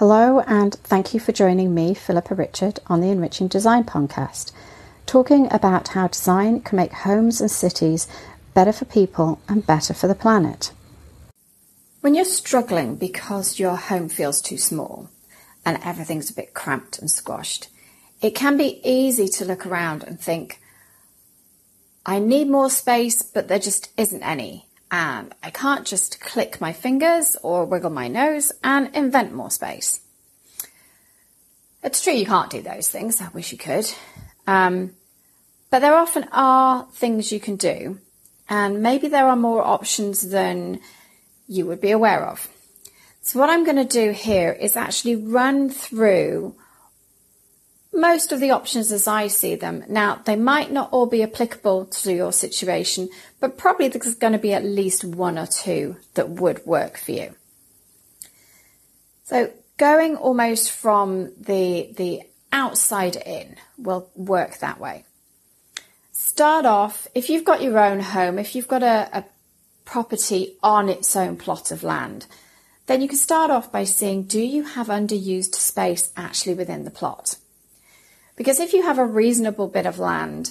Hello, and thank you for joining me, Philippa Richard, on the Enriching Design podcast, talking about how design can make homes and cities better for people and better for the planet. When you're struggling because your home feels too small and everything's a bit cramped and squashed, it can be easy to look around and think, I need more space, but there just isn't any. And I can't just click my fingers or wiggle my nose and invent more space. It's true you can't do those things. I wish you could. Um, but there often are things you can do, and maybe there are more options than you would be aware of. So, what I'm going to do here is actually run through most of the options as I see them. Now, they might not all be applicable to your situation, but probably there's going to be at least one or two that would work for you. So, going almost from the, the outside in will work that way. Start off, if you've got your own home, if you've got a, a property on its own plot of land, then you can start off by seeing do you have underused space actually within the plot? Because if you have a reasonable bit of land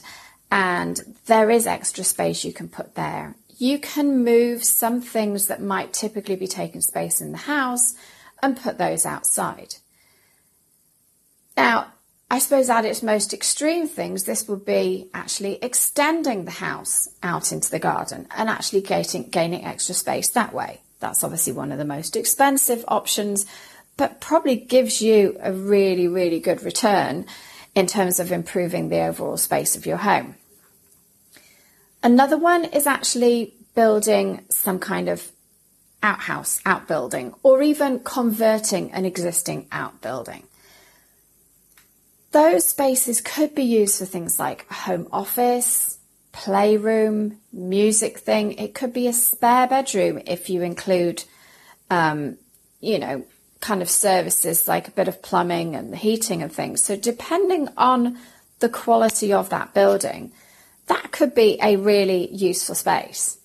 and there is extra space you can put there, you can move some things that might typically be taking space in the house and put those outside. Now, I suppose at its most extreme things, this would be actually extending the house out into the garden and actually gaining, gaining extra space that way. That's obviously one of the most expensive options, but probably gives you a really, really good return in terms of improving the overall space of your home. Another one is actually building some kind of outhouse, outbuilding, or even converting an existing outbuilding. Those spaces could be used for things like home office, playroom, music thing. It could be a spare bedroom if you include, um, you know, kind of services like a bit of plumbing and heating and things. So, depending on the quality of that building, that could be a really useful space.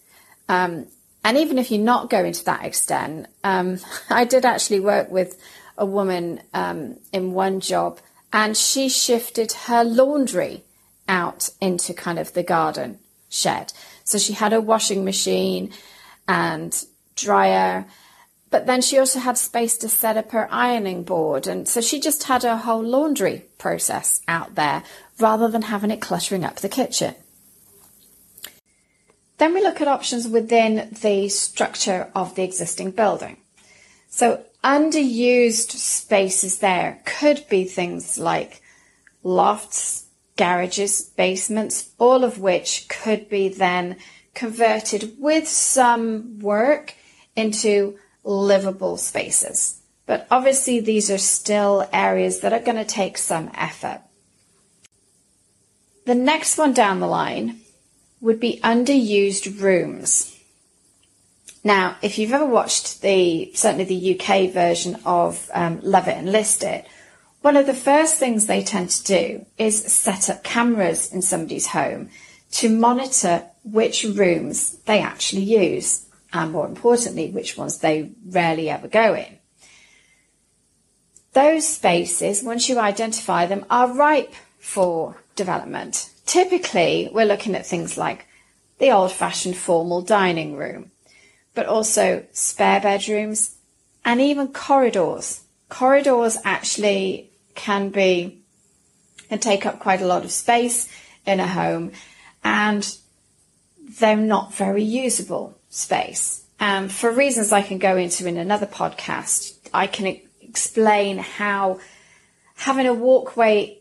Um, and even if you're not going to that extent, um, I did actually work with a woman um, in one job and she shifted her laundry out into kind of the garden shed. So she had a washing machine and dryer but then she also had space to set up her ironing board. And so she just had her whole laundry process out there rather than having it cluttering up the kitchen. Then we look at options within the structure of the existing building. So underused spaces there could be things like lofts, garages, basements, all of which could be then converted with some work into livable spaces. But obviously, these are still areas that are going to take some effort. The next one down the line would be underused rooms. Now, if you've ever watched the certainly the UK version of um, Love It and List It, one of the first things they tend to do is set up cameras in somebody's home to monitor which rooms they actually use and more importantly, which ones they rarely ever go in. Those spaces, once you identify them, are ripe for development. Typically, we're looking at things like the old fashioned formal dining room, but also spare bedrooms and even corridors. Corridors actually can be, can take up quite a lot of space in a home and they're not very usable space. Um, for reasons I can go into in another podcast, I can e- explain how having a walkway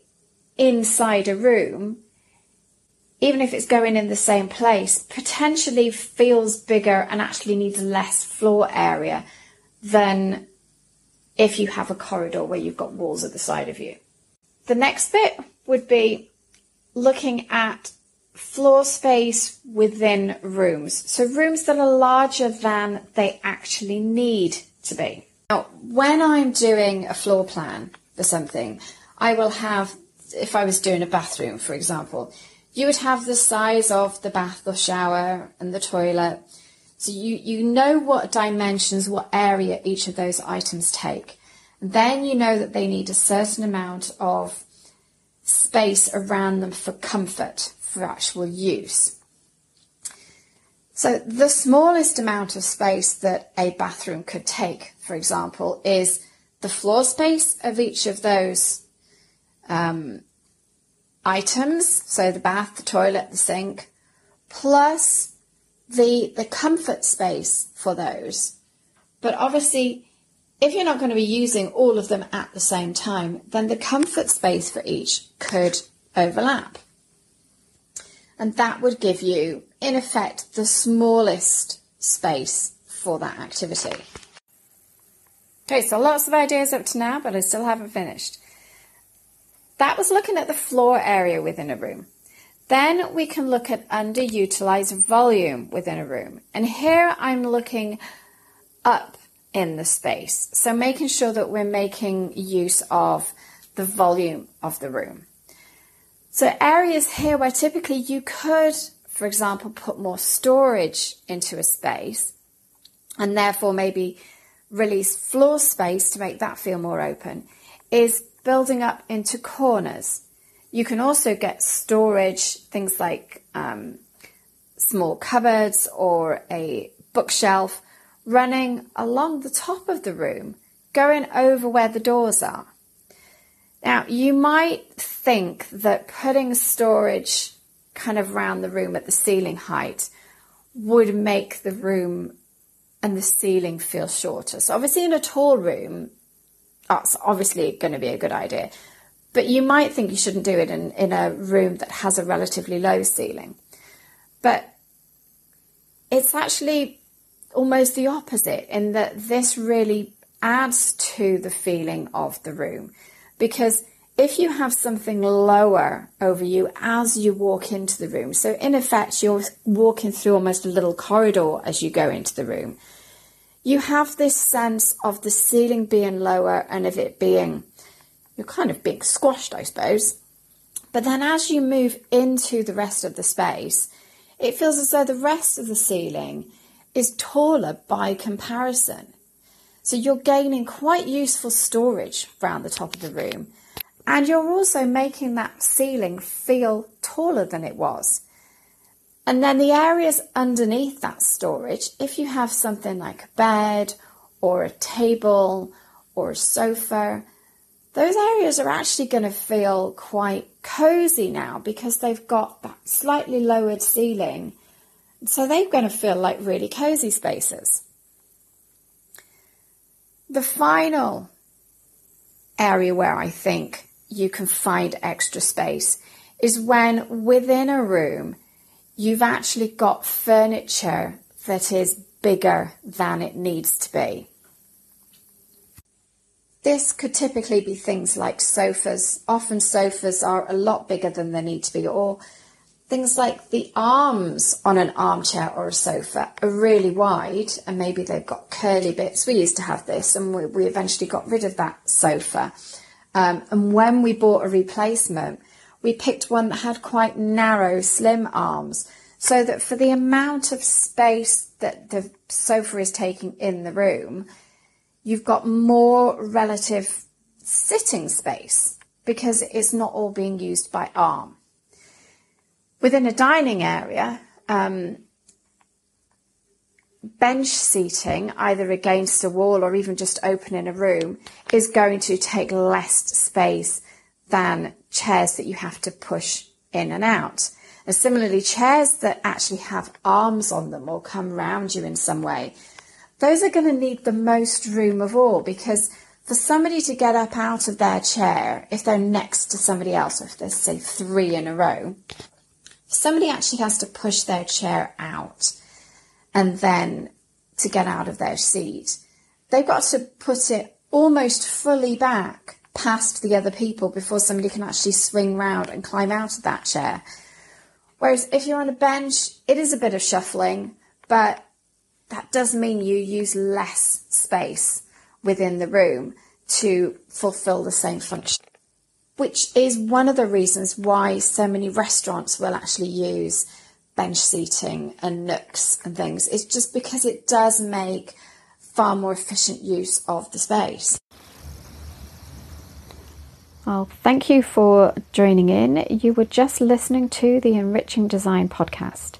inside a room, even if it's going in the same place, potentially feels bigger and actually needs less floor area than if you have a corridor where you've got walls at the side of you. The next bit would be looking at floor space within rooms. So rooms that are larger than they actually need to be. Now, when I'm doing a floor plan for something, I will have, if I was doing a bathroom, for example, you would have the size of the bath or shower and the toilet. So you, you know what dimensions, what area each of those items take. Then you know that they need a certain amount of space around them for comfort, for actual use. So the smallest amount of space that a bathroom could take, for example, is the floor space of each of those um, items. So the bath, the toilet, the sink, plus the the comfort space for those. But obviously, if you're not going to be using all of them at the same time, then the comfort space for each could overlap. And that would give you, in effect, the smallest space for that activity. Okay, so lots of ideas up to now, but I still haven't finished. That was looking at the floor area within a room. Then we can look at underutilized volume within a room. And here I'm looking up in the space. So making sure that we're making use of the volume of the room. So areas here where typically you could, for example, put more storage into a space and therefore maybe release floor space to make that feel more open is building up into corners. You can also get storage, things like um, small cupboards or a bookshelf running along the top of the room, going over where the doors are. Now, you might think that putting storage kind of around the room at the ceiling height would make the room and the ceiling feel shorter. So, obviously, in a tall room, that's obviously going to be a good idea. But you might think you shouldn't do it in, in a room that has a relatively low ceiling. But it's actually almost the opposite in that this really adds to the feeling of the room. Because if you have something lower over you as you walk into the room, so in effect, you're walking through almost a little corridor as you go into the room, you have this sense of the ceiling being lower and of it being, you're kind of being squashed, I suppose. But then as you move into the rest of the space, it feels as though the rest of the ceiling is taller by comparison. So you're gaining quite useful storage around the top of the room. And you're also making that ceiling feel taller than it was. And then the areas underneath that storage, if you have something like a bed or a table or a sofa, those areas are actually going to feel quite cozy now because they've got that slightly lowered ceiling. So they're going to feel like really cozy spaces. The final area where I think you can find extra space is when within a room you've actually got furniture that is bigger than it needs to be. This could typically be things like sofas. Often sofas are a lot bigger than they need to be, or things like the arms on an armchair or a sofa are really wide and maybe they've got curly bits. We used to have this and we, we eventually got rid of that sofa. Um, and when we bought a replacement, we picked one that had quite narrow, slim arms so that for the amount of space that the sofa is taking in the room, you've got more relative sitting space because it's not all being used by arm. Within a dining area, um, bench seating, either against a wall or even just open in a room, is going to take less space than chairs that you have to push in and out. And similarly, chairs that actually have arms on them or come round you in some way, those are going to need the most room of all because for somebody to get up out of their chair, if they're next to somebody else, if there's, say, three in a row, somebody actually has to push their chair out and then to get out of their seat. They've got to put it almost fully back past the other people before somebody can actually swing round and climb out of that chair. Whereas if you're on a bench, it is a bit of shuffling, but that does mean you use less space within the room to fulfill the same function which is one of the reasons why so many restaurants will actually use bench seating and nooks and things. It's just because it does make far more efficient use of the space. Well, thank you for joining in. You were just listening to the Enriching Design podcast.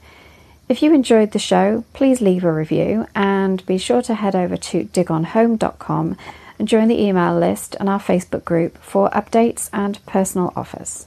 If you enjoyed the show, please leave a review and be sure to head over to digonhome.com and join the email list and our Facebook group for updates and personal offers.